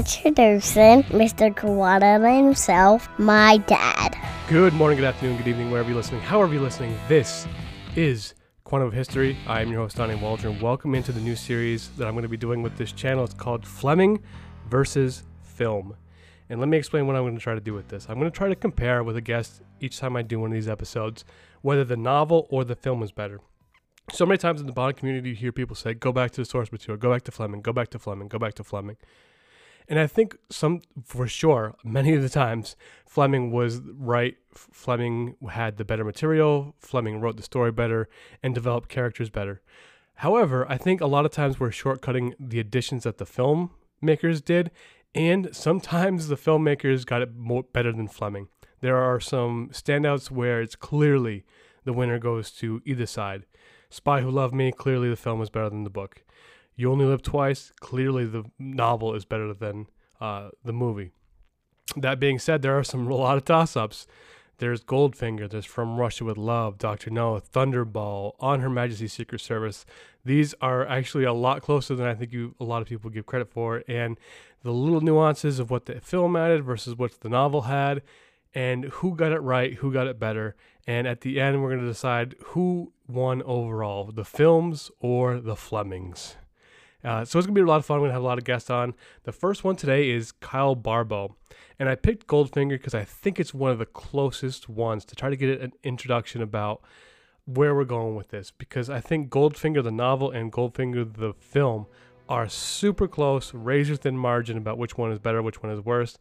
Introducing Mr. Kawada himself, my dad. Good morning, good afternoon, good evening, wherever you're listening, however you're listening. This is Quantum of History. I am your host, Donnie Waldron. Welcome into the new series that I'm going to be doing with this channel. It's called Fleming versus Film. And let me explain what I'm going to try to do with this. I'm going to try to compare with a guest each time I do one of these episodes whether the novel or the film is better. So many times in the Bond community, you hear people say, go back to the source material, go back to Fleming, go back to Fleming, go back to Fleming. And I think some, for sure, many of the times, Fleming was right. Fleming had the better material, Fleming wrote the story better, and developed characters better. However, I think a lot of times we're shortcutting the additions that the filmmakers did, and sometimes the filmmakers got it more, better than Fleming. There are some standouts where it's clearly the winner goes to either side. Spy Who Loved Me, clearly the film was better than the book. You Only Live Twice, clearly the novel is better than uh, the movie. That being said, there are some a lot of toss ups. There's Goldfinger, there's From Russia with Love, Dr. No, Thunderball, On Her Majesty's Secret Service. These are actually a lot closer than I think you a lot of people give credit for. And the little nuances of what the film added versus what the novel had, and who got it right, who got it better. And at the end, we're going to decide who won overall the films or the Flemings. Uh, so it's going to be a lot of fun. We're going to have a lot of guests on. The first one today is Kyle Barbo. And I picked Goldfinger because I think it's one of the closest ones to try to get an introduction about where we're going with this. Because I think Goldfinger, the novel, and Goldfinger, the film, are super close, razor thin margin about which one is better, which one is worse.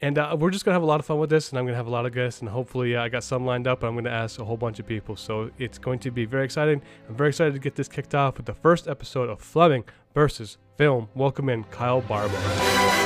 And uh, we're just to have a lot of fun with this, and I'm to have a lot of guests, and hopefully, uh, I got some lined up, I'm going to ask a whole bunch of people. So it's going to be very exciting. I'm very excited to get this kicked off with the first episode of Fleming versus Film. Welcome in Kyle Barbo.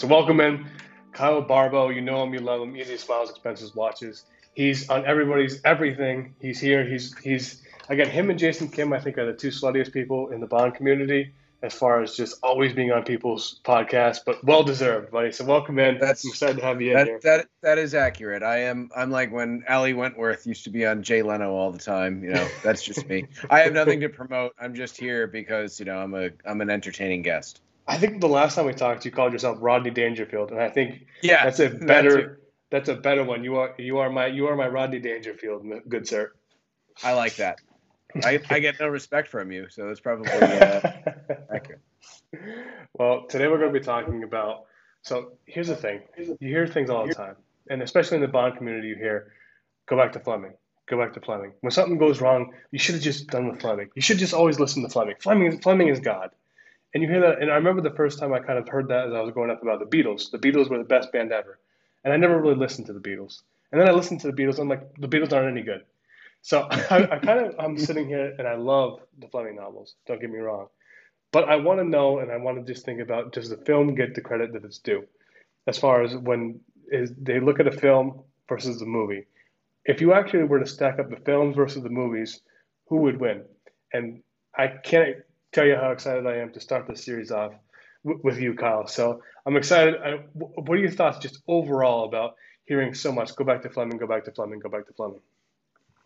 So welcome in Kyle Barbo. You know him, you love him. Easy smiles, expenses, watches. He's on everybody's everything. He's here. He's he's again him and Jason Kim. I think are the two sluttiest people in the Bond community as far as just always being on people's podcasts, but well deserved, buddy. So welcome in. That's I'm excited to have you in here. That that is accurate. I am. I'm like when Ali Wentworth used to be on Jay Leno all the time. You know, that's just me. I have nothing to promote. I'm just here because you know I'm a I'm an entertaining guest. I think the last time we talked, you called yourself Rodney Dangerfield, and I think Yeah, that's a better. That's a better one. You are you are my you are my Rodney Dangerfield, good sir. I like that. I, I get no respect from you, so that's probably uh, accurate. well, today we're going to be talking about. So here's the thing: you hear things all the time, and especially in the Bond community, you hear, "Go back to Fleming. Go back to Fleming." When something goes wrong, you should have just done with Fleming. You should just always listen to Fleming. Fleming, Fleming is God. And you hear that, and I remember the first time I kind of heard that as I was growing up about the Beatles. The Beatles were the best band ever, and I never really listened to the Beatles. And then I listened to the Beatles, I'm like, the Beatles aren't any good. So I, I kind of I'm sitting here, and I love the Fleming novels. Don't get me wrong, but I want to know, and I want to just think about does the film get the credit that it's due, as far as when is they look at a film versus the movie. If you actually were to stack up the films versus the movies, who would win? And I can't tell you how excited I am to start this series off w- with you, Kyle. So I'm excited. I, what are your thoughts just overall about hearing so much? Go back to Fleming, go back to Fleming, go back to Fleming.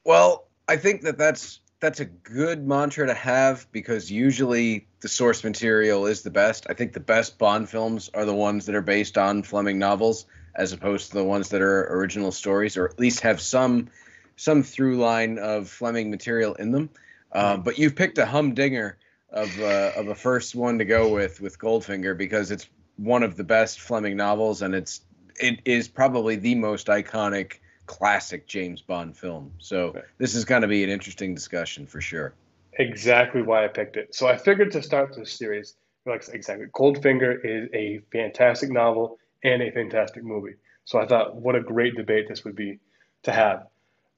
Well, I think that that's that's a good mantra to have because usually the source material is the best. I think the best Bond films are the ones that are based on Fleming novels as opposed to the ones that are original stories or at least have some some through line of Fleming material in them. Uh, but you've picked a humdinger of uh, of a first one to go with with Goldfinger because it's one of the best Fleming novels and it's it is probably the most iconic classic James Bond film. So Right. this is going to be an interesting discussion for sure. Exactly why I picked it. So I figured to start this series, like exactly, Goldfinger is a fantastic novel and a fantastic movie. So I thought, what a great debate this would be to have.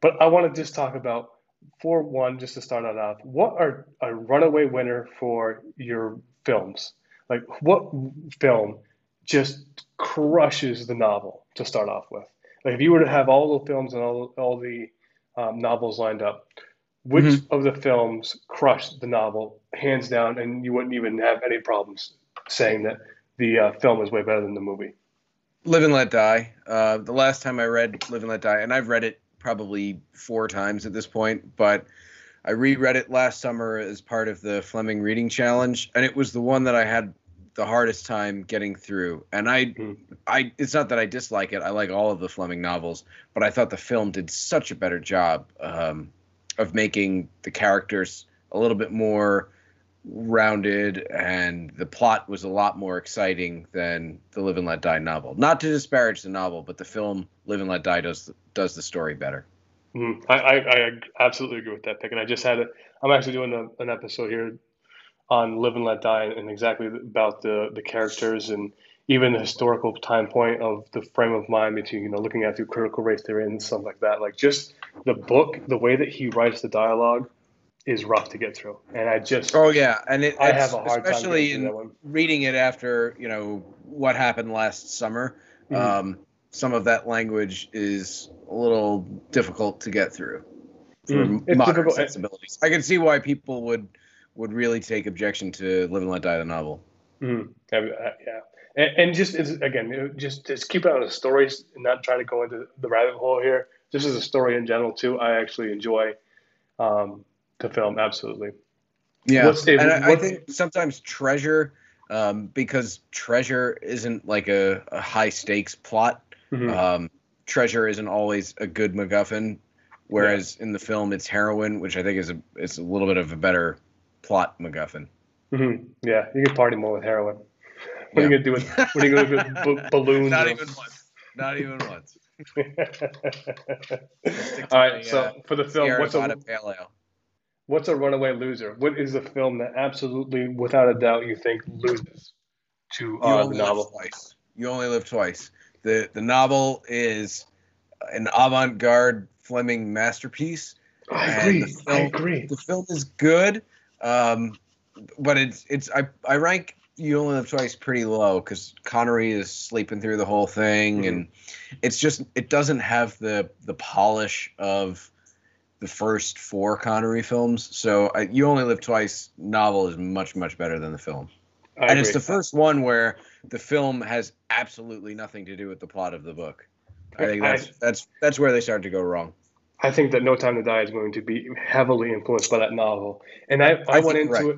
But I want to just talk about, for one, just to start it off, what are a runaway winner for your films? Like, what film just crushes the novel to start off with? Like, if you were to have all the films and all, all the um, novels lined up, which mm-hmm. of the films crushed the novel hands down, and you wouldn't even have any problems saying that the uh, film is way better than the movie? Live and Let Die. Uh, the last time I read Live and Let Die, and I've read it probably four times at this point, but I reread it last summer as part of the Fleming Reading Challenge, and it was the one that I had the hardest time getting through. And I, mm. I, it's not that I dislike it. I like all of the Fleming novels, but I thought the film did such a better job um, of making the characters a little bit more rounded, and the plot was a lot more exciting than the Live and Let Die novel. Not to disparage the novel, but the film Live and Let Die does does the story better. Mm, I, I, I, absolutely agree with that pick, and I just had it. I'm actually doing a, an episode here on Live and Let Die and exactly about the the characters and even the historical time point of the frame of mind between you know looking at through critical race theory and stuff like that. Like just the book, the way that he writes the dialogue is rough to get through, and I just oh yeah, and it I have a hard especially in reading it after you know what happened last summer. Mm-hmm. Um, some of that language is a little difficult to get through for mm, modern sensibilities. I can see why people would would really take objection to Live and Let Die the novel. Mm, yeah, and, and just again, just just keep it on the stories and not try to go into the rabbit hole here. Just as a story in general too, I actually enjoy um, the film absolutely. Yeah, what's, and I, I think sometimes treasure, um, because treasure isn't like a, a high stakes plot. Mm-hmm. Um, treasure isn't always a good MacGuffin, whereas yeah. in the film it's heroin, which I think is a is a little bit of a better plot MacGuffin. Mm-hmm. Yeah, you can party more with heroin. What yeah. are you gonna do with what are you gonna do with b- balloons? Not even once. Not even once. All right. so uh, for the film, what's a pale ale? What's a runaway loser? What is the film that absolutely, without a doubt, you think loses to uh, the novel? Twice. You only live twice. The The novel is an avant-garde Fleming masterpiece. I agree. Film, I agree. The film is good, um, but it's it's I I rank you only live twice pretty low because Connery is sleeping through the whole thing, mm-hmm. and it's just it doesn't have the the polish of the first four Connery films. So I, you only live twice. Novel is much much better than the film, I and agree. it's the first one where the film has absolutely nothing to do with the plot of the book. I think that's I, that's that's where they started to go wrong. I think that No Time to Die is going to be heavily influenced by that novel, and I, I, I went into right. it.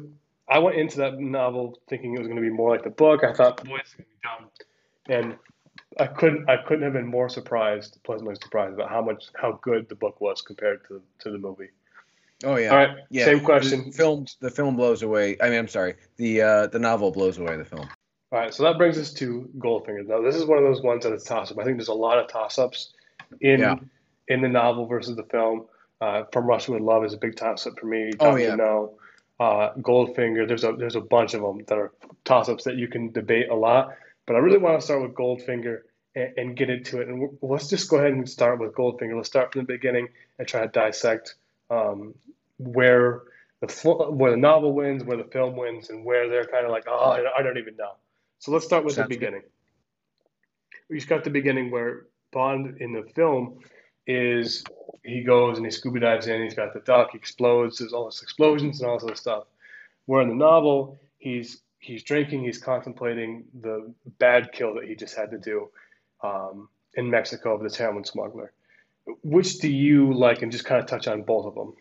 I went into that novel thinking it was going to be more like the book. I thought, boy, it's going to be dumb, and I couldn't. I couldn't have been more surprised, pleasantly surprised about how much how good the book was compared to to the movie. Oh yeah. All right. Yeah. Same question. The film. The film blows away. I mean, I'm sorry. The uh, the novel blows away the film. All right. So that brings us to Goldfinger. Now, this is one of those ones that is toss up. I think there's a lot of toss ups in yeah. in the novel versus the film. Uh, From Russia with Love is a big toss up for me. Oh yeah. know, uh, Goldfinger. There's a there's a bunch of them that are toss ups that you can debate a lot. But I really want to start with Goldfinger and, and get into it. And let's just go ahead and start with Goldfinger. Let's start from the beginning and try to dissect um, where the where the novel wins, where the film wins, and where they're kind of like, oh, I don't even know. So let's start with Sounds the beginning. Good. We just got the beginning where Bond in the film is he goes and he scuba dives in. He's got the duck, he explodes. There's all this explosions and all this other stuff. Where in the novel, he's he's drinking, he's contemplating the bad kill that he just had to do um, in Mexico of the heroin smuggler. Which do you like, and just kind of touch on both of them?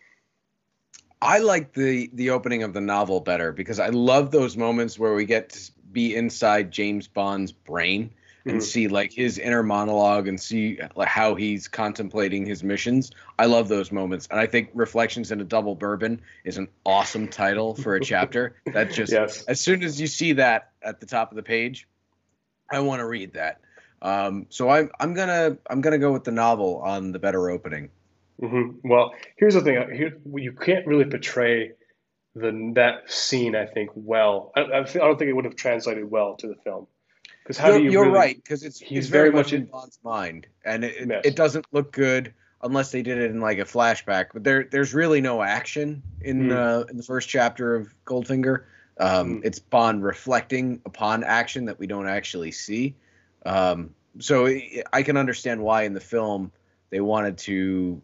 I like the the opening of the novel better because I love those moments where we get to be inside James Bond's brain and mm-hmm. see like his inner monologue and see like, how he's contemplating his missions. I love those moments, and I think "Reflections in a Double Bourbon" is an awesome title for a chapter. That just yes. as soon as you see that at the top of the page, I want to read that. Um, so I'm I'm gonna I'm gonna go with the novel on the better opening. Mm-hmm. Well, here's the thing. Here, you can't really portray the that scene. I think well. I, I, don't think it would have translated well to the film. Because how you're, do you? You're really, right. Because it's he's it's very, very much in Bond's mind, and it, yes. it doesn't look good unless they did it in like a flashback. But there there's really no action in mm. uh, in the first chapter of Goldfinger. Um, mm. It's Bond reflecting upon action that we don't actually see. Um, so I can understand why in the film they wanted to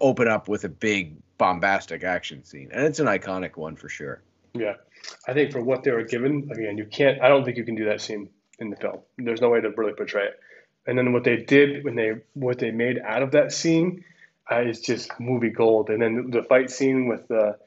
open up with a big bombastic action scene, and it's an iconic one for sure. Yeah, I think for what they were given, again, you can't. I don't think you can do that scene in the film. There's no way to really portray it. And then what they did when they what they made out of that scene uh, is just movie gold. And then the fight scene with the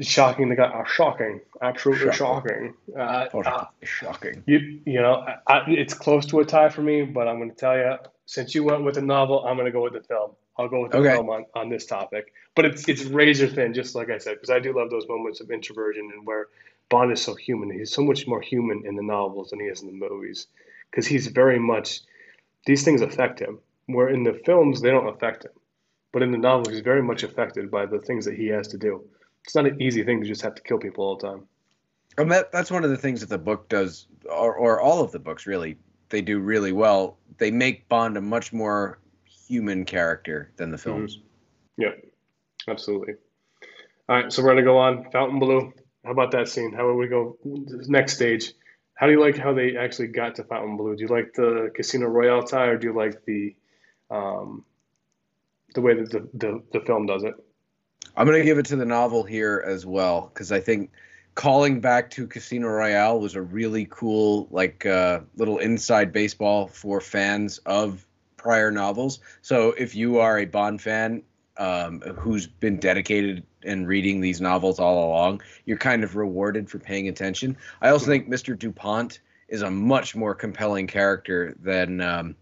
shocking the guy, uh, shocking, absolutely shocking. shocking. Uh, uh, shocking. You you know, I, it's close to a tie for me, but I'm going to tell you, since you went with the novel, I'm going to go with the film. I'll go with the okay. film on, on this topic. But it's it's razor thin, just like I said, because I do love those moments of introversion and where Bond is so human. He's so much more human in the novels than he is in the movies, because he's very much these things affect him. Where in the films they don't affect him, but in the novel he's very much affected by the things that he has to do. It's not an easy thing to just have to kill people all the time. And that, that's one of the things that the book does, or, or all of the books really, they do really well. They make Bond a much more human character than the mm-hmm. films. Mm-hmm. Yeah, absolutely. All right, so we're gonna go on Fontainebleau. How about that scene? How would we go next stage? How do you like how they actually got to Fontainebleau? Do you like the Casino Royale tie, or do you like the um, the way that the, the, the film does it? I'm gonna give it to the novel here as well because I think calling back to Casino Royale was a really cool like uh, little inside baseball for fans of prior novels. So if you are a Bond fan um, who's been dedicated and reading these novels all along, you're kind of rewarded for paying attention. I also think Mr. Dupont is a much more compelling character than um,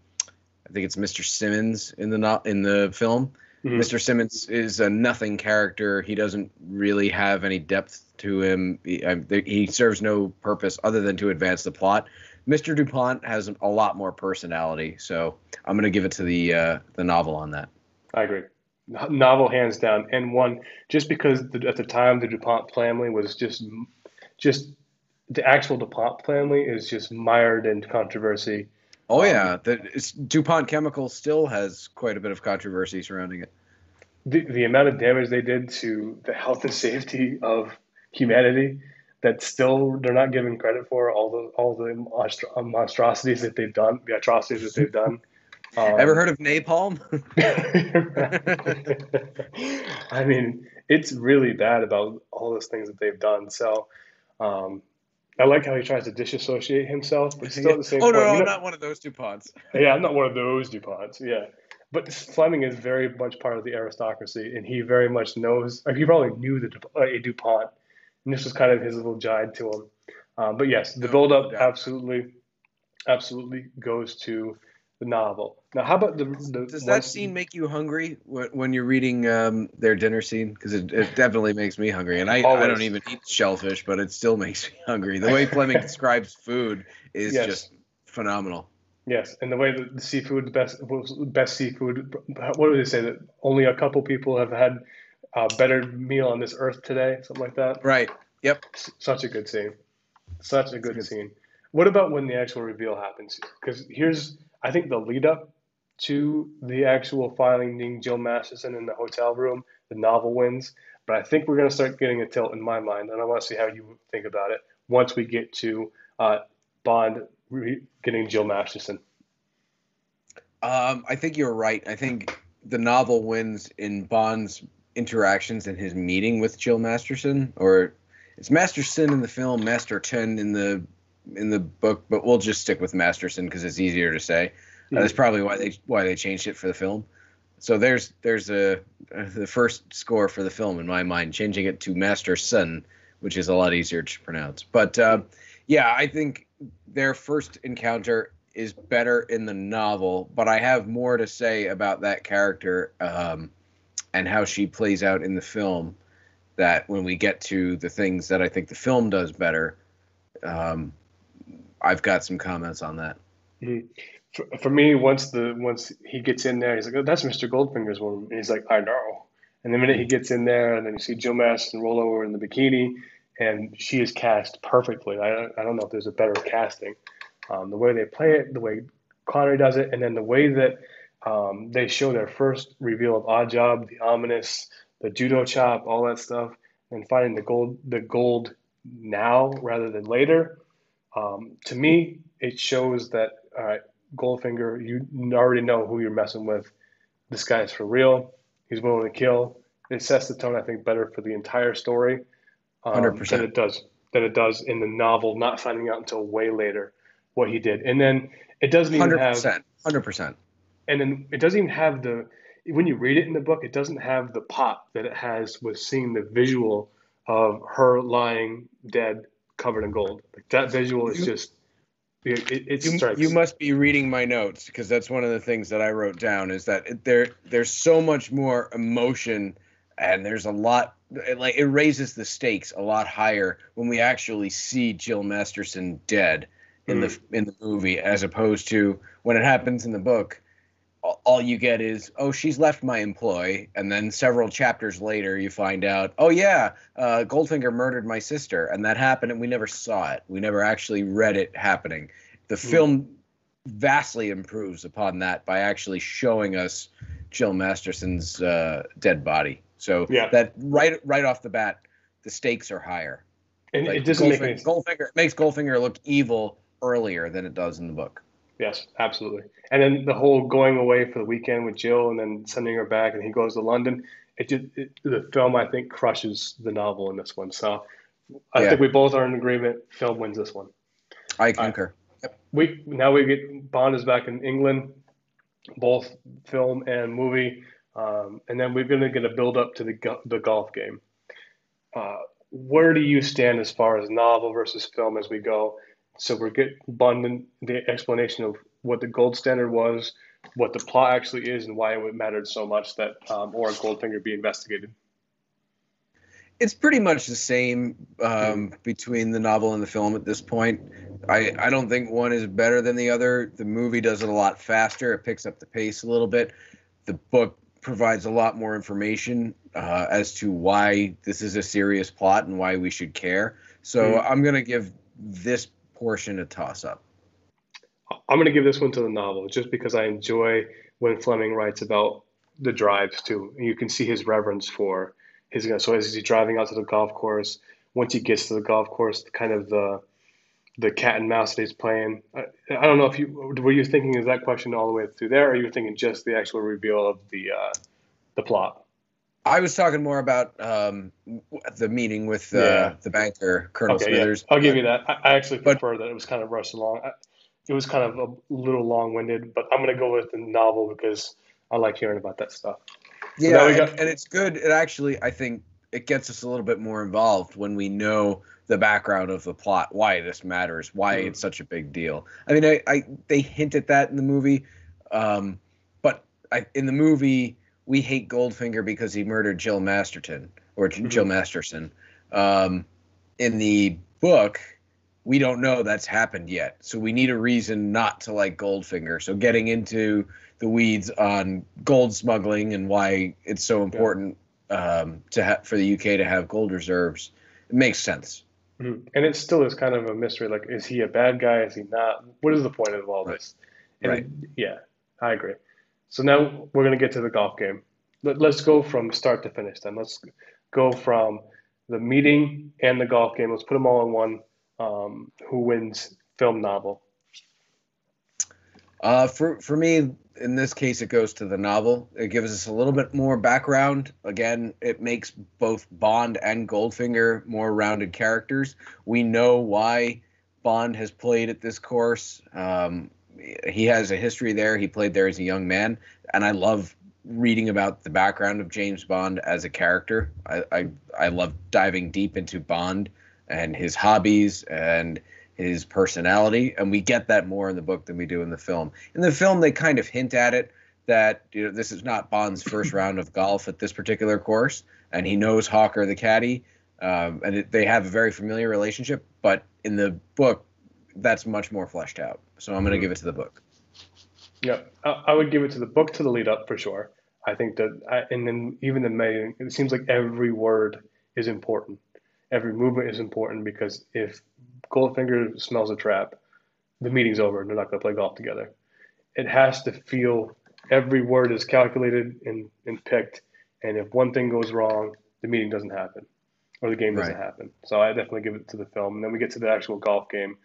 I think it's Mr. Simmons in the not in the film. Mm-hmm. Mr. Simmons is a nothing character. He doesn't really have any depth to him. He, he serves no purpose other than to advance the plot. Mr. Dupont has a lot more personality, so I'm going to give it to the uh, the novel on that. I agree. Novel hands down, and one just because the, at the time the Dupont family was just just the actual Dupont family is just mired in controversy. Oh yeah, um, the Dupont Chemical still has quite a bit of controversy surrounding it. The the amount of damage they did to the health and safety of humanity that still they're not given credit for all the all the uh, monstrosities that they've done, the atrocities that they've done. Um, Ever heard of napalm? I mean, it's really bad about all those things that they've done. So, um, I like how he tries to disassociate himself, but still at the same. oh point, no, I'm not one of those Duponts. yeah, I'm not one of those Duponts. Yeah, but Fleming is very much part of the aristocracy, and he very much knows. Like he probably knew the uh, a Dupont and this was kind of his little jibe to him. Um, but yes, the build up absolutely, absolutely goes to the novel. Now, how about the, the does that scene make you hungry when you're reading um, their dinner scene? Because it, it, definitely makes me hungry, and I, I don't even eat shellfish, but it still makes me hungry. The way Fleming describes food is yes. just phenomenal. Yes, and the way that the seafood, the best best seafood. What do they say that only a couple people have had a better meal on this earth today, something like that. Right. Yep. such a good scene. Such a good, good scene. What about when the actual reveal happens? Because here's, I think, the lead up to the actual finding Jill Masterson in the hotel room. The novel wins, but I think we're going to start getting a tilt in my mind, and I want to see how you think about it once we get to uh, Bond re- getting Jill Masterson. Um, I think you're right. I think the novel wins in Bond's interactions and his meeting with Jill Masterson, or it's Masterson in the film, Masterton in the in the book, but we'll just stick with Masterson because it's easier to say. Mm-hmm. Uh, that's probably why they why they changed it for the film. So there's there's a the first score for the film in my mind, changing it to Masterson, which is a lot easier to pronounce. But uh, yeah, I think their first encounter is better in the novel, but I have more to say about that character um, and how she plays out in the film that when we get to the things that I think the film does better, um, I've got some comments on that. Mm-hmm. For, for, me, once the once he gets in there, he's like, "Oh, that's Mr. Goldfinger's room," and he's like, "I know." And the minute he gets in there, and then you see Jill Masterson roll over in the bikini, and she is cast perfectly. I, I don't know if there's a better casting. Um, the way they play it, the way Connery does it, and then the way that um, they show their first reveal of Oddjob, the ominous, the judo chop, all that stuff, and finding the gold, the gold now rather than later. Um, to me, it shows that all right, Goldfinger, you already know who you're messing with. This guy is for real, He's willing to kill. It sets the tone, I think, better for the entire story um, 100%. than it does than it does in the novel. Not finding out until way later what he did, and then it doesn't even Hundred have percent. Hundred percent. and then it doesn't even have the when you read it in the book it doesn't have the pop that it has with seeing the visual of her lying dead covered in gold. Like that visual is just it, it, You, you must be reading my notes because that's one of the things that I wrote down is that it, there there's so much more emotion and there's a lot it, like it raises the stakes a lot higher when we actually see Jill Masterson dead in the mm. in the movie as opposed to when it happens in the book all- you get is oh she's left my employ and then several chapters later you find out oh yeah uh, goldfinger murdered my sister and that happened and we never saw it. We never actually read it happening. The film vastly improves upon that by actually showing us jill masterson's uh, dead body. So Yeah. that right right off the bat the stakes are higher. And like it doesn't make any Goldfinger, Goldfinger it makes Goldfinger look evil earlier than it does in the book. Yes absolutely and then the whole going away for the weekend with jill and then sending her back and he goes to london it just it, the film i think crushes the novel in this one so i Yeah. think we both are in agreement film wins this one I concur. we now we get Bond is back in England, both film and movie, um, and then we're going to get a build up to the the golf game. Uh, where do you stand as far as novel versus film as we go? So we're getting the explanation of what the gold standard was, what the plot actually is, and why it mattered so much that um, or Goldfinger be investigated. It's pretty much the same um, between the novel and the film at this point. I, I don't think one is better than the other. The movie does it a lot faster. It picks up the pace a little bit. The book provides a lot more information uh, as to why this is a serious plot and why we should care. So Mm. I'm going to give this portion a toss up. I'm going to give this one to the novel just because I enjoy when Fleming writes about the drives too. You can see his reverence for his. So as he's driving out to the golf course, once he gets to the golf course, kind of the the cat and mouse that he's playing. I, I don't know if you were you thinking is that question all the way through there, or you were thinking just the actual reveal of the uh, the plot. I was talking more about um, the meeting with uh, Yeah. the banker, Colonel Okay, yeah, I'll give you that. I, I actually But- prefer that it was kind of rushed along. I, it was kind of a little long-winded, but I'm going to go with the novel because I like hearing about that stuff. Yeah, we and, got- and it's good. It actually, I think, it gets us a little bit more involved when we know the background of the plot, why this matters, why Mhm. it's such a big deal. I mean, I, I they hint at that in the movie, um, but I, in the movie we hate Goldfinger because he murdered Jill Masterton or J- Jill Masterson. Um, in the book, we don't know that's happened yet, so we need a reason not to like Goldfinger. So getting into the weeds on gold smuggling and why it's so important um, to ha- for the UK to have gold reserves. It makes sense. Mhm. And it still is kind of a mystery. Like, is he a bad guy? Is he not? What is the point of all Right. this? And Right. yeah, I agree. So now we're going to get to the golf game. Let, let's go from start to finish then. Let's go from the meeting and the golf game. Let's put them all in one. Um, who wins film novel? Uh, for for me, in this case, it goes to the novel. It gives us a little bit more background. Again, it makes both Bond and Goldfinger more rounded characters. We know why Bond has played at this course. Um, he has a history there. He played there as a young man, and I love reading about the background of James Bond as a character. I I, I love diving deep into Bond and his hobbies and his personality, and we get that more in the book than we do in the film. In the film, they kind of hint at it that you know this is not Bond's first round of golf at this particular course, and he knows Hawker the caddy, um, and it, they have a very familiar relationship. But in the book, that's much more fleshed out. So I'm going to give it to the book. Yeah, I, I would give it to the book to the lead up for sure. I think that, I, and then even the meeting, it seems like every word is important. Every movement is important because if Goldfinger smells a trap, the meeting's over and they're not going to play golf together. It has to feel every word is calculated and, and picked. And if one thing goes wrong, the meeting doesn't happen or the game doesn't Right. happen. So I definitely give it to the film. And then we get to the actual golf game.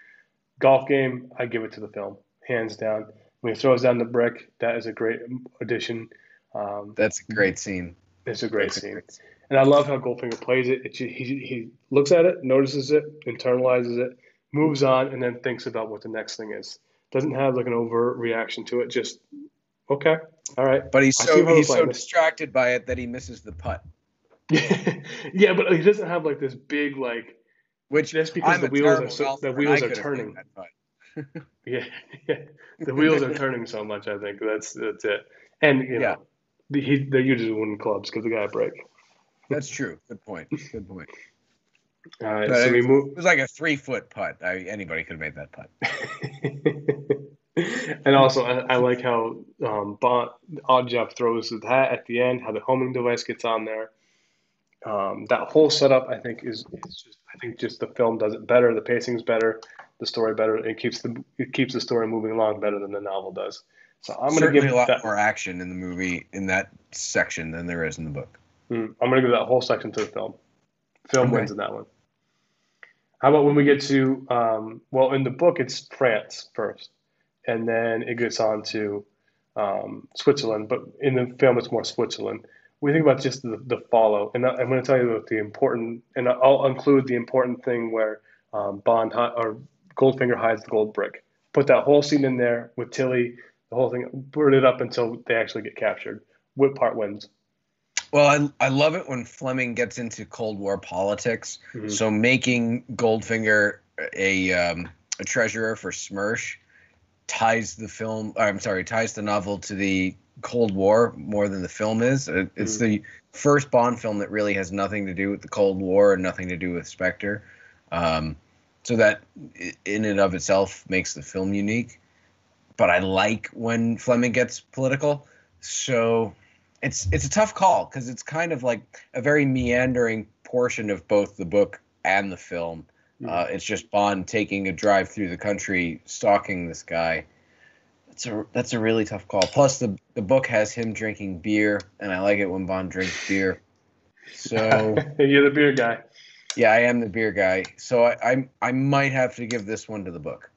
Golf game, I give it to the film, hands down. When he throws down the brick, that is a great addition. Um, That's a great scene. It's a great That's a scene. great scene. And I love how Goldfinger plays it. it he, he looks at it, notices it, internalizes it, moves on, and then thinks about what the next thing is. Doesn't have like an overt reaction to it. Just okay, all right. But he's I so he's so distracted by it that he misses the putt. yeah, but he doesn't have like this big like. Which That's because I'm the wheels are so- the wheels are turning. made that putt. Yeah, yeah. The wheels are turning so much. I think that's that's it. And you know, Yeah. the, he, they're usually wooden clubs because the guy break. That's true. Good point. Good point. All right, But so it- we move. It was like a three foot putt. I, anybody could have made that putt. and also, I, I like how um, Bond, Oddjob throws his hat at the end, how the homing device gets on there. Um, that whole setup, I think, is, is just. I think just the film does it better. The pacing's better, the story better. It keeps the it keeps the story moving along better than the novel does. So I'm gonna give a lot that. more action in the movie in that section than there is in the book. Mm, I'm gonna give that whole section to the film. Film Okay. wins in that one. How about when we get to um, well, in the book it's France first, and then it gets on to um, Switzerland. But in the film, it's more Switzerland. We think about just the, the follow, and I'm going to tell you about the important, and I'll include the important thing where um, Bond or Goldfinger hides the gold brick. Put that whole scene in there with Tilly, the whole thing, burn it up until they actually get captured. What part wins? Well, I, I love it when Fleming gets into Cold War politics. Mhm. So making Goldfinger a um, a treasurer for Smersh ties the film. I'm sorry, ties the novel to the Cold War more than the film is. It, it's the first Bond film that really has nothing to do with the Cold War and nothing to do with Spectre. Um, so that in and of itself makes the film unique. But I like when Fleming gets political. So it's it's a tough call because it's kind of like a very meandering portion of both the book and the film. Uh, it's just Bond taking a drive through the country, stalking this guy. That's a that's a really tough call. Plus, the the book has him drinking beer, and I like it when Bond drinks beer. So You're the beer guy. yeah, I am the beer guy. So I I, I might have to give this one to the book.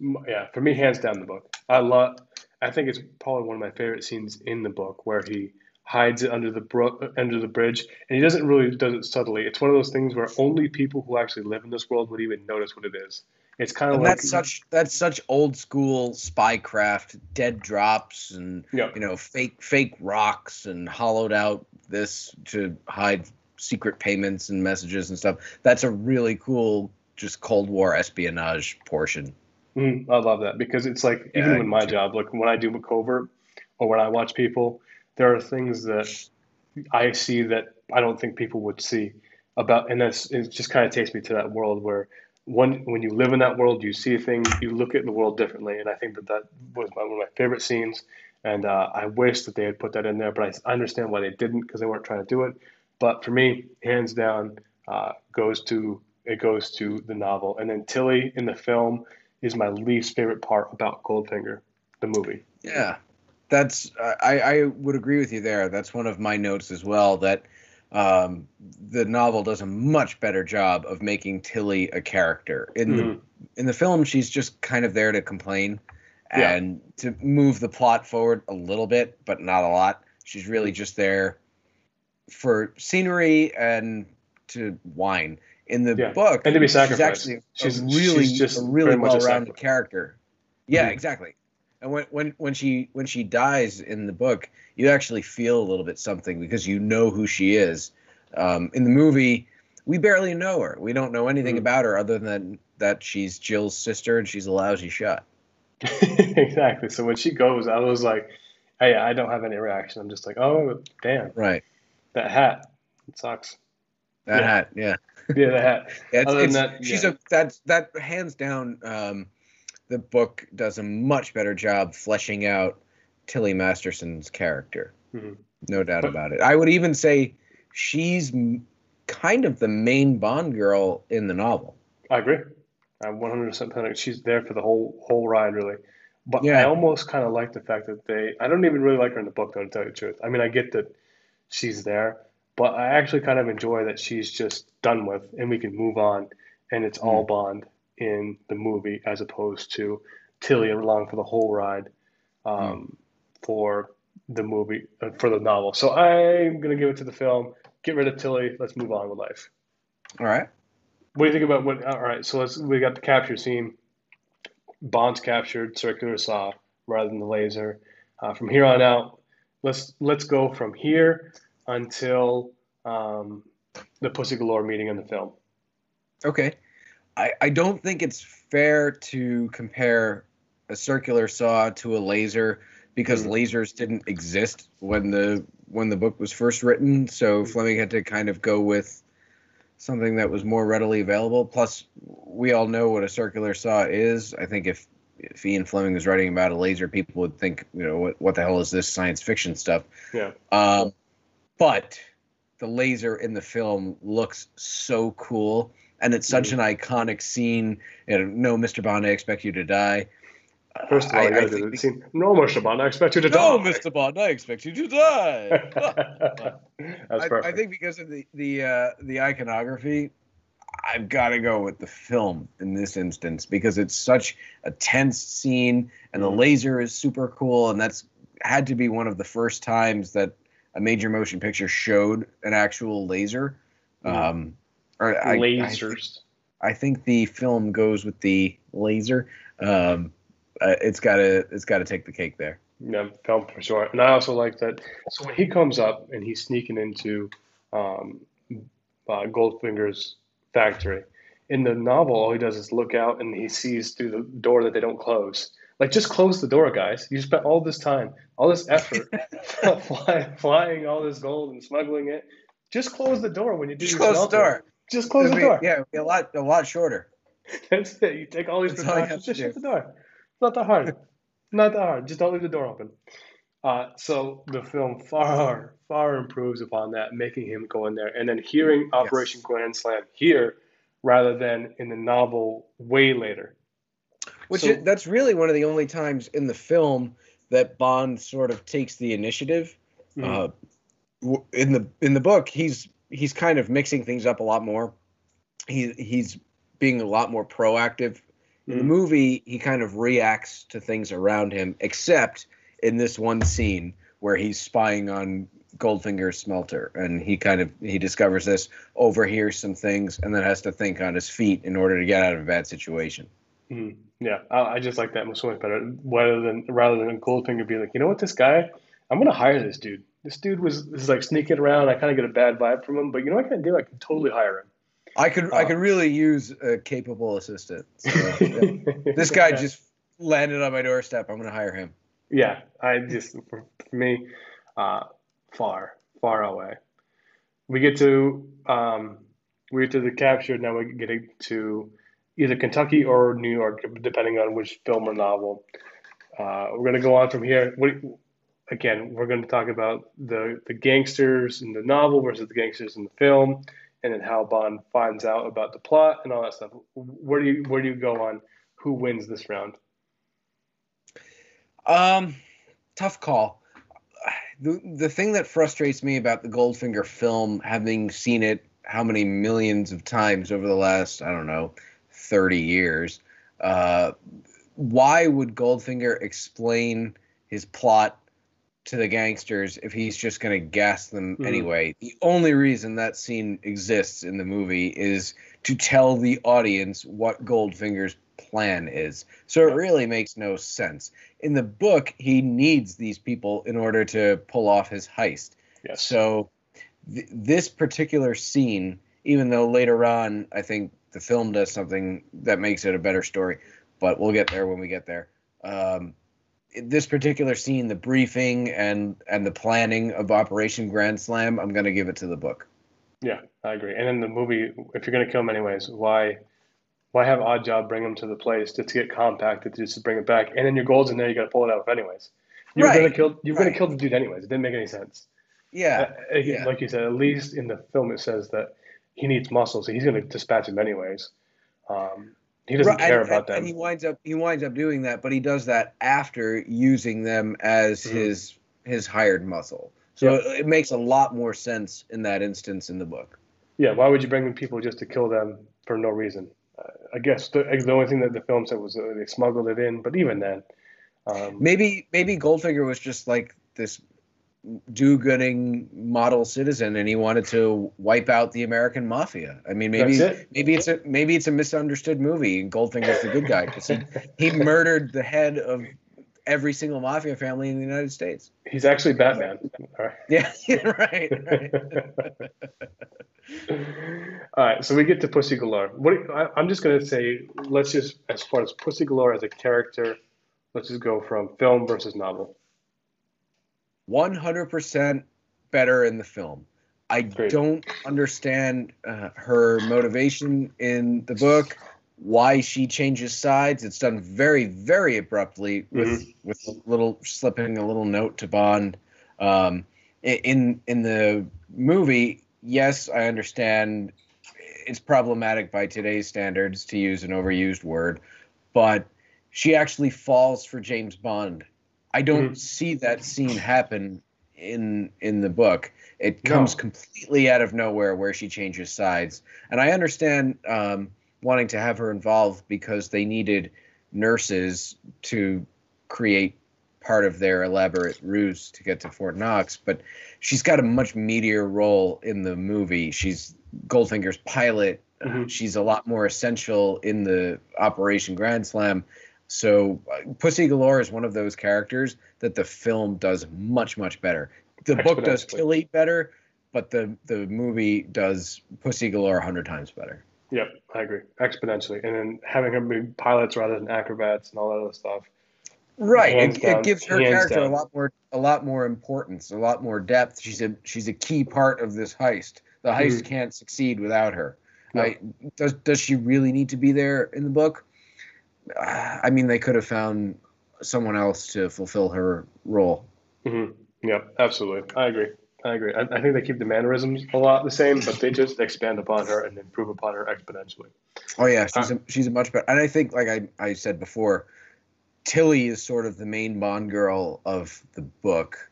Yeah, for me, hands down the book. I love. I think it's probably one of my favorite scenes in the book where he hides it under the brook, under the bridge, and he doesn't really does it subtly. It's one of those things where only people who actually live in this world would even notice what it is. It's kind of like that's such that's such old school spycraft, dead drops, and yeah, you know fake fake rocks and hollowed out this to hide secret payments and messages and stuff that's a really cool just cold war espionage portion Mm, I love that because it's like Yeah, even I in my too. job, like when I do a covert or when I watch people, there are things that I see that I don't think people would see about, and that's it. Just kind of takes me to that world where when when you live in that world, you see things, you look at the world differently, and I think that that was my, one of my favorite scenes. And uh, I wish that they had put that in there, but I understand why they didn't because they weren't trying to do it. But for me, hands down, uh, goes to it goes to the novel, and then Tilly in the film is my least favorite part about Goldfinger, the movie. yeah that's i i would agree with you there that's one of my notes as well that um, the novel does a much better job of making tilly a character in the Mhm. in the film she's just kind of there to complain Yeah. and to move the plot forward a little bit but not a lot she's really just there for scenery and to whine in the Yeah. book And to be she's sacrificed. actually She's- a really she's just a really very much a well-rounded character yeah Mhm. exactly and when, when when she when she dies in the book you actually feel a little bit something because you know who she is um, in the movie we barely know her we don't know anything Mhm. about her other than that she's jill's sister and she's a lousy shot exactly. So when she goes, I was like, hey, I don't have any reaction. I'm just like, oh, damn, right that hat. It sucks. that Yeah. hat yeah Yeah, the hat. Yeah, it's, Other than it's- that, she's yeah. a that's that hands down. Um, the book does a much better job fleshing out Tilly Masterson's character. Mhm. No doubt about it. I would even say she's kind of the main Bond girl in the novel. I agree. I'm 100% panicked. She's there for the whole whole ride, really. But I almost kind of like the fact that they. I don't even really like her in the book, though, to tell you the truth. I mean, I get that she's there, but I actually kind of enjoy that she's just done with, and we can move on, and it's all Bond in the movie as opposed to Tilly along for the whole ride, um, for the movie uh, for the novel. So I'm gonna give it to the film. Get rid of Tilly. Let's move on with life. All right. What do you think about what? All right, so let's. We got the capture scene. Bond's captured circular saw rather than the laser. Uh, from here on out, let's let's go from here until um, the Pussy Galore meeting in the film. Okay. I, I don't think it's fair to compare a circular saw to a laser because Mm. lasers didn't exist when the when the book was first written. So Fleming had to kind of go with something that was more readily available. Plus, we all know what a circular saw is. I think if if Ian Fleming was writing about a laser, people would think, you know, what what the hell is this science fiction stuff? Yeah. Um, but the laser in the film looks so cool, and it's such Mhm. an iconic scene. You know, no, Mr. Bond, I expect you to die. First of all, I- I gotta think scene. No, Mr. Bond, I expect you to no, die. No, Mr. Bond, I expect you to die. That's I, perfect. I think because of the the uh, the iconography, I've got to go with the film in this instance because it's such a tense scene, and the Mhm. laser is super cool, and that's had to be one of the first times that a major motion picture showed an actual laser. Mhm. Um, or I, I, lasers. I think the film goes with the laser. Um, uh, it's got to it's got to take the cake there. Yeah, film for sure. And I also like that. So when he comes up and he's sneaking into um, uh, Goldfinger's factory, in the novel, all he does is look out and he sees through the door that they don't close. Like, just close the door, guys. You spent all this time, all this effort, flying, flying all this gold and smuggling it. Just close the door when you do Just your close the door. Just close the It'd be- door. Yeah, it'd be a lot a lot shorter. That's it. You take all these That's precautions. have Just shut the door. It's not that hard. not that hard. Just don't leave the door open. Uh, so the film far, far improves upon that, making him go in there and then hearing Operation Grand Slam here rather than in the novel way later. Which So- is, that's really one of the only times in the film that Bond sort of takes the initiative. Mhm. Uh, in the in the book, he's he's kind of mixing things up a lot more. He he's being a lot more proactive. In the Mhm. movie, he kind of reacts to things around him, except in this one scene where he's spying on Goldfinger's smelter, and he kind of he discovers this, overhears some things, and then has to think on his feet in order to get out of a bad situation. Mhm. Yeah, I, I just like that so much better. Rather than rather than Goldfinger being like, you know what, this guy, I'm gonna hire this dude. This dude was is like sneaking around. I kind of get a bad vibe from him, but you know what I can do? I can totally hire him. I could I Uh, could really use a capable assistant. So, yeah. this guy Yeah. just landed on my doorstep. I'm gonna hire him. Yeah, I just for, for me, uh, far far away. We get to um, we get to the capture. Now we're getting to either Kentucky or New York, depending on which film or novel. Uh, we're gonna go on from here. What, again, we're gonna talk about the the gangsters in the novel versus the gangsters in the film, and then how Bond finds out about the plot and all that stuff. Where do you where do you go on who wins this round? Um, tough call. The the thing that frustrates me about the Goldfinger film, having seen it how many millions of times over the last I don't know, thirty years, uh, why would Goldfinger explain his plot to the gangsters if he's just going to gas them Mhm. anyway? The only reason that scene exists in the movie is to tell the audience what Goldfinger's plan is. So it really makes no sense. In the book, he needs these people in order to pull off his heist. Yes. So th- this particular scene, even though later on I think the film does something that makes it a better story, but we'll get there when we get there. Um, this particular scene, the briefing and and the planning of Operation Grand Slam, I'm going to give it to the book. Yeah, I agree. And in the movie, if you're gonna kill him anyways, why why have Oddjob bring him to the place just to get compacted just to bring it back? And then your gold's in there, you gotta pull it out anyways. You were Right, gonna kill you were gonna kill the dude anyways. It didn't make any sense. Yeah, Uh, yeah. Like you said, at least in the film it says that he needs muscle, so he's gonna dispatch him anyways. Um, he doesn't Right, care and, about and- and he winds up he winds up doing that, but he does that after using them as Mhm. his his hired muscle. So it, it makes a lot more sense in that instance in the book. Yeah, why would you bring in people just to kill them for no reason? Uh, I guess the, the only thing that the film said was uh, they smuggled it in, but even then, um, Maybe maybe Goldfinger was just like this do-gooding model citizen, and he wanted to wipe out the American mafia. I mean, maybe it. maybe it's a maybe it's a misunderstood movie, and Goldfinger's the good guy because he, he murdered the head of every single mafia family in the United States. He's actually Batman. All right. Yeah, right, right. All right, so we get to Pussy Galore. What I, I'm just gonna say, let's just as far as Pussy Galore as a character, let's just go from film versus novel. One hundred percent better in the film. I Great. don't understand uh, her motivation in the book. Why she changes sides? It's done very, very abruptly with with a little slipping a little note to Bond. Um, in in the movie, yes, I understand it's problematic by today's standards to use an overused word, but she actually falls for James Bond. I don't Mhm. see that scene happen in in the book. It No. comes completely out of nowhere where she changes sides, and I understand um, wanting to have her involved because they needed nurses to create part of their elaborate ruse to get to Fort Knox, but she's got a much meatier role in the movie. She's Goldfinger's pilot. Mhm. she's a lot more essential in the Operation Grand Slam. So uh, Pussy Galore is one of those characters that the film does much much better. The book does. Tilly better, but the the movie does Pussy Galore a hundred times better. Yep, I agree. Exponentially. And then having her be pilots rather than acrobats and all that other stuff. Right. It, down, it gives her character down. a lot more a lot more importance, a lot more depth. She's a she's a key part of this heist. The heist Mhm. can't succeed without her. No. I, does does she really need to be there in the book? Uh, I mean, they could have found someone else to fulfill her role. hmm Yep, absolutely. I agree. I agree. I, I think they keep the mannerisms a lot the same, but they just expand upon her and improve upon her exponentially. Oh yeah, she's a she's a much better. And I think, like I I said before, Tilly is sort of the main Bond girl of the book,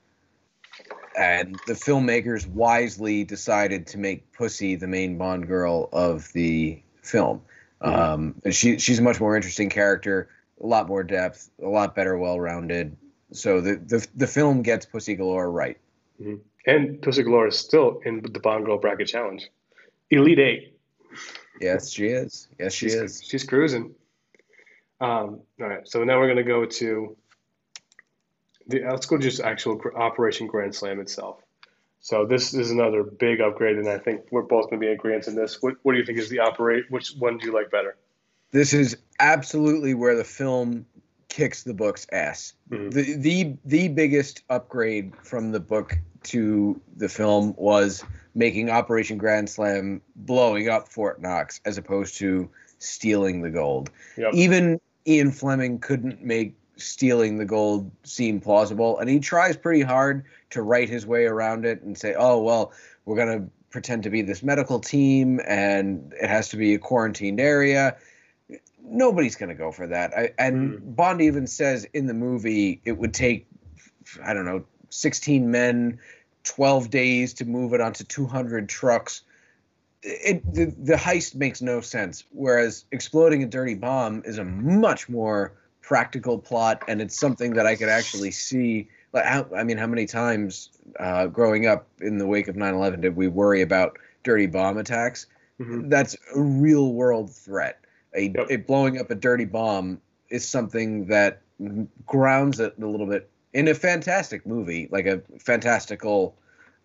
and the filmmakers wisely decided to make Pussy the main Bond girl of the film. Um, and she she's a much more interesting character, a lot more depth, a lot better, well rounded. So the, the the film gets Pussy Galore right. And Pussy Galore is still in the Bond Girl Bracket Challenge. Elite Eight. Yes, she is. Yes, she she's, is. She's cruising. Um, all right, so now we're going to go to the. Let's go to just actual Operation Grand Slam itself. So this is another big upgrade, and I think we're both going to be in agreement in this. What, what do you think is the operate? Which one do you like better? This is absolutely where the film kicks the book's ass. Mhm. The the the biggest upgrade from the book to the film was making Operation Grand Slam blowing up Fort Knox as opposed to stealing the gold. Yep. Even Ian Fleming couldn't make stealing the gold seem plausible, and he tries pretty hard to write his way around it and say, "Oh well, we're gonna pretend to be this medical team, and it has to be a quarantined area." Nobody's gonna go for that. I, and mm-hmm. Bond even says in the movie it would take, I don't know, 16 men, 12 days to move it onto 200 trucks. It the, the heist makes no sense. Whereas exploding a dirty bomb is a much more practical plot, and it's something that I could actually see. Like, how, I mean, how many times uh, growing up in the wake of 9/11 did we worry about dirty bomb attacks? Mhm. That's a real world threat. A, Yep. a blowing up a dirty bomb is something that grounds it a little bit in a fantastic movie, like a fantastical,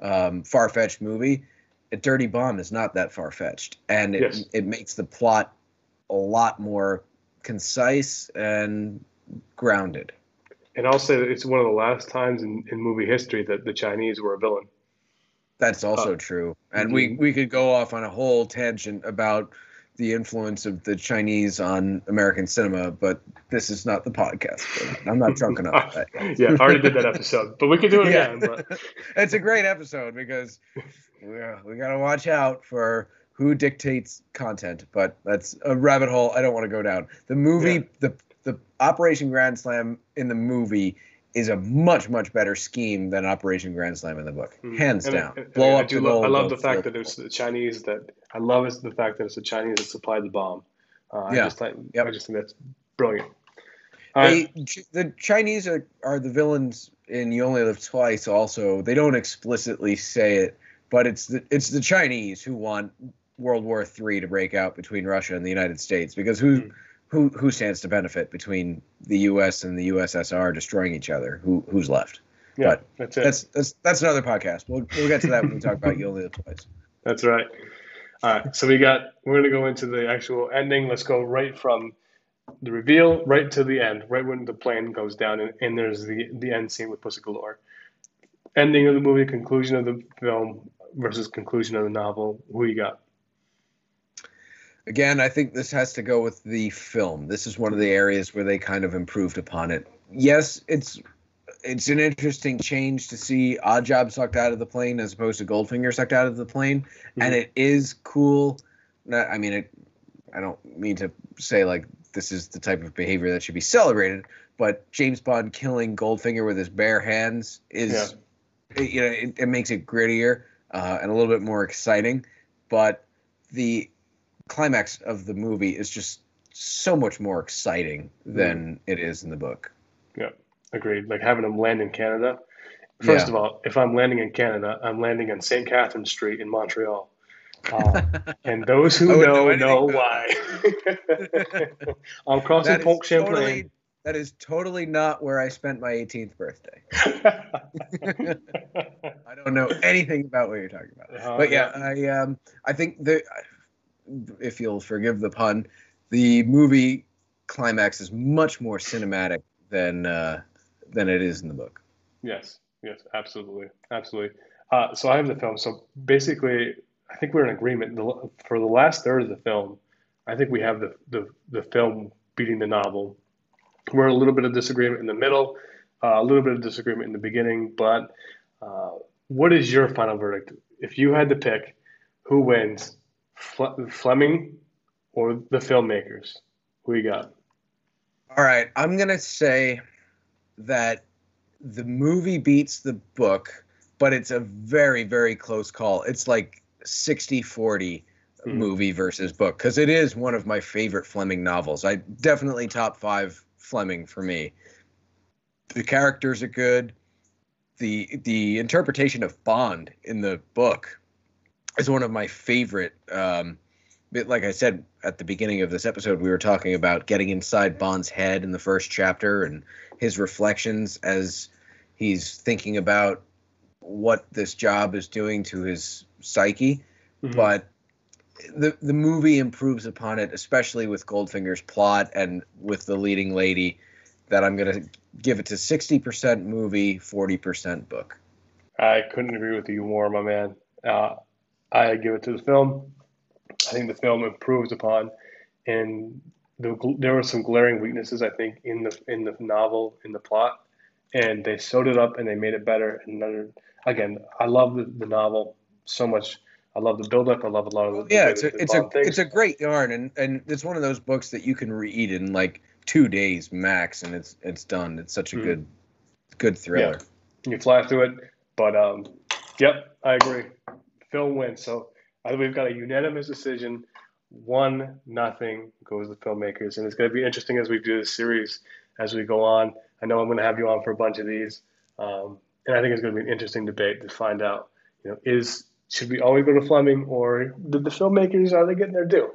um, far fetched movie. A dirty bomb is not that far fetched, and it Yes. it makes the plot a lot more concise and grounded. And I'll say that it's one of the last times in, in movie history that the Chinese were a villain. That's also Uh, true, and we we could go off on a whole tangent about the influence of the Chinese on American cinema, but this is not the podcast. I'm not drunk enough yeah, I already did that episode, but we could do it Yeah. again. But it's a great episode because we, we got to watch out for who dictates content. But that's a rabbit hole I don't want to go down. The movie, Yeah. the the Operation Grand Slam in the movie is a much much better scheme than Operation Grand Slam in the book, hands And- down. and Blow I up do the lo- I love the fact that it's the Chinese that I love is the fact that it's the Chinese that supplied the bomb. Uh, I Yeah. just think, Yep. I just think that's brilliant. They, the Chinese are, are the villains in You Only Live Twice. Also, they don't explicitly say it, but it's the it's the Chinese who want World War III to break out between Russia and the United States because who Hmm. who who stands to benefit between the U.S. and the USSR destroying each other? Who who's left? yeah, but that's it. That's that's that's another podcast. We'll we'll get to that when we talk about You Only Live Twice. That's right. All right. So we got. We're gonna go into the actual ending. Let's go right from the reveal right to the end, right when the plane goes down, and, and there's the the end scene with Pussy Galore. Ending of the movie, conclusion of the film versus conclusion of the novel. Who you got? Again, I think this has to go with the film. This is one of the areas where they kind of improved upon it. Yes, it's it's an interesting change to see Oddjob sucked out of the plane as opposed to Goldfinger sucked out of the plane, and Mhm. it is cool. Not, I mean, it, I don't mean to say like this is the type of behavior that should be celebrated, but James Bond killing Goldfinger with his bare hands is, it, you know, it, it makes it grittier uh, and a little bit more exciting. But the climax of the movie is just so much more exciting than it is in the book. Yeah, agreed. Like having them land in Canada. First Yeah. of all, if I'm landing in Canada, I'm landing on St. Catherine Street in Montreal. Um, and those who know know know why. I'm crossing Pont Champlain. totally that is totally not where I spent my 18th birthday. I don't know anything about what you're talking about. Uh, but yeah, I um I think the if you'll forgive the pun, the movie climax is much more cinematic than uh than it is in the book. Yes, yes, absolutely, absolutely. Uh, so I have the film. So basically, I think we're in agreement. For the last third of the film, I think we have the, the, the film beating the novel. We're a little bit of disagreement in the middle, uh, a little bit of disagreement in the beginning. But uh, what is your final verdict? If you had to pick, who wins, Fle- Fleming or the filmmakers? Who you got? All right, I'm going to say that the movie beats the book, but it's a very very close call. It's like 60-40 Mhm. movie versus book because it is one of my favorite Fleming novels. I definitely top 5 Fleming for me. The characters are good. The the interpretation of Bond in the book is one of my favorite um like I said at the beginning of this episode, we were talking about getting inside Bond's head in the first chapter and his reflections as he's thinking about what this job is doing to his psyche. Mhm. But the the movie improves upon it, especially with Goldfinger's plot and with the leading lady. That I'm gonna give it to 60% movie, 40% book. I couldn't agree with you more, my man. Uh, I give it to the film. I think the film improves upon, and the, there were some glaring weaknesses I think in the in the novel in the plot, and they sewed it up and they made it better. And another, again, I love the, the novel so much. I love the buildup. I love a lot of the, the yeah, it's a it's a it's a great yarn, and and it's one of those books that you can read in like two days max, and it's it's done. It's such a Mhm. good good thriller. you fly through it. But um, yep, I agree. Film wins. So I think we've got a unanimous decision. One nothing goes the filmmakers, and it's going to be interesting as we do this series as we go on. I know I'm going to have you on for a bunch of these, um, and I think it's going to be an interesting debate to find out. You know, is should we always go to Fleming, or did the filmmakers are they getting their due?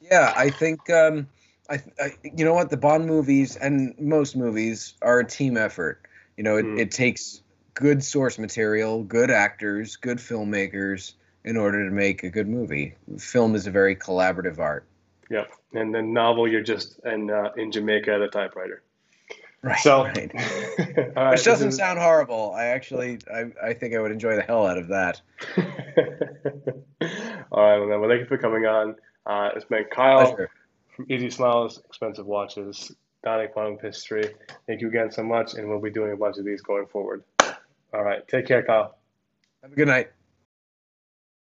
Yeah, I think um, I, I you know what the Bond movies and most movies are a team effort. You know, it, Mm. it takes good source material, good actors, good filmmakers in order to make a good movie. Film is a very collaborative art. Yep. And then novel, you're just in uh, in Jamaica at a typewriter. Right. So, right. all right, Which doesn't is- sound horrible. I actually, I, I think I would enjoy the hell out of that. All right, well, then, well, thank you for coming on. Uh, it's been Kyle Pleasure. from Easy Smiles, Expensive Watches, Donnie Quantum History. Thank you again so much, and we'll be doing a bunch of these going forward. All right, take care, Kyle. Have a good night.